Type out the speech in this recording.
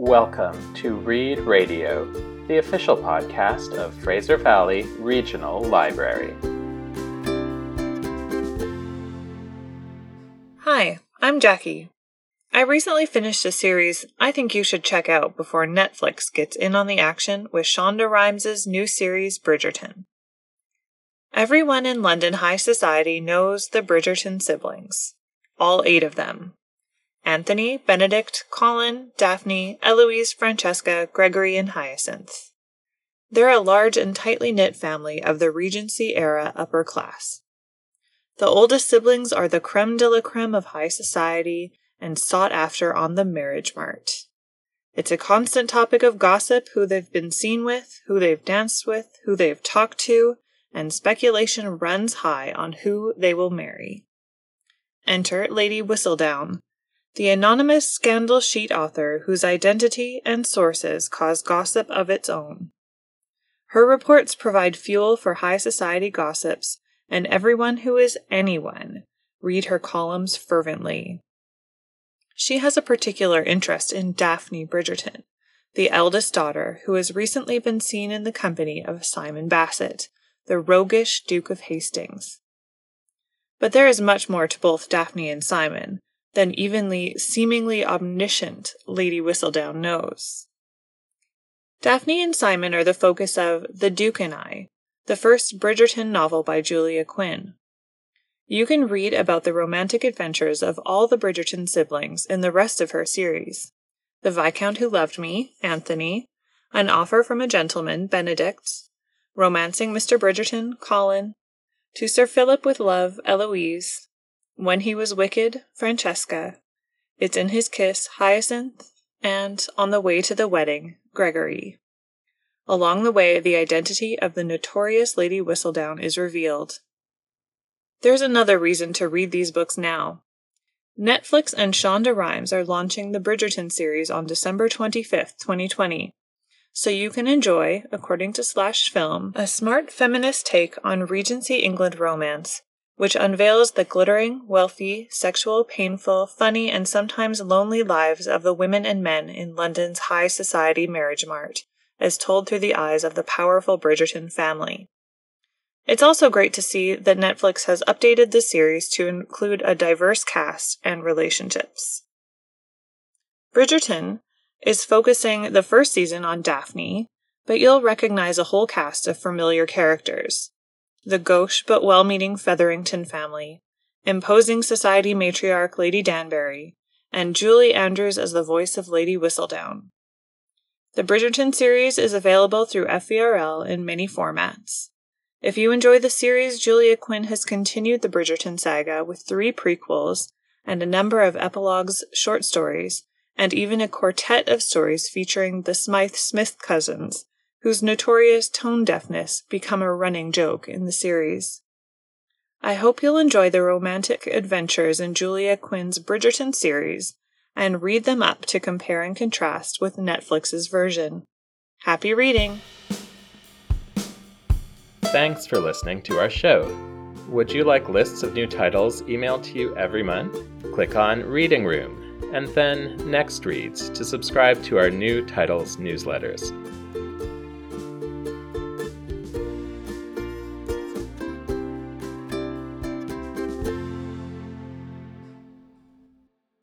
Welcome to Read Radio, the official podcast of Fraser Valley Regional Library. Hi, I'm Jackie. I recently finished a series I think you should check out before Netflix gets in on the action with Shonda Rhimes' new series Bridgerton. Everyone in London high society knows the Bridgerton siblings, all eight of them, Anthony, Benedict, Colin, Daphne, Eloise, Francesca, Gregory, and Hyacinth. They're a large and tightly knit family of the Regency era upper class. The oldest siblings are the creme de la creme of high society and sought after on the marriage mart. It's a constant topic of gossip who they've been seen with, who they've danced with, who they've talked to, and speculation runs high on who they will marry. Enter Lady Whistledown, the anonymous scandal sheet author whose identity and sources cause gossip of its own. Her reports provide fuel for high society gossips, and everyone who is anyone read her columns fervently. She has a particular interest in Daphne Bridgerton, the eldest daughter who has recently been seen in the company of Simon Basset, the roguish Duke of Hastings. But there is much more to both Daphne and Simon, than even the seemingly omniscient Lady Whistledown knows. Daphne and Simon are the focus of The Duke and I, the first Bridgerton novel by Julia Quinn. You can read about the romantic adventures of all the Bridgerton siblings in the rest of her series The Viscount Who Loved Me, Anthony, An Offer from a Gentleman, Benedict, Romancing Mr. Bridgerton, Colin, To Sir Philip with Love, Eloise, when He Was Wicked, Francesca, It's in His Kiss, Hyacinth, and On the Way to the Wedding, Gregory. Along the way, the identity of the notorious Lady Whistledown is revealed. There's another reason to read these books now. Netflix and Shonda Rhimes are launching the Bridgerton series on December 25th, 2020. So you can enjoy, according to Slash Film, a smart feminist take on Regency England romance which unveils the glittering, wealthy, sexual, painful, funny, and sometimes lonely lives of the women and men in London's high society marriage mart, as told through the eyes of the powerful Bridgerton family. It's also great to see that Netflix has updated the series to include a diverse cast and relationships. Bridgerton is focusing the first season on Daphne, but you'll recognize a whole cast of familiar characters the gauche but well meaning Featherington family, imposing society matriarch Lady Danbury, and Julie Andrews as the voice of Lady Whistledown. The Bridgerton series is available through FVRL in many formats. If you enjoy the series, Julia Quinn has continued the Bridgerton saga with three prequels and a number of epilogues, short stories, and even a quartet of stories featuring the Smythe Smith cousins, whose notorious tone deafness become a running joke in the series. I hope you'll enjoy the romantic adventures in Julia Quinn's Bridgerton series and read them up to compare and contrast with Netflix's version. Happy reading! Thanks for listening to our show. Would you like lists of new titles emailed to you every month? Click on Reading Room and then Next Reads to subscribe to our new titles newsletters.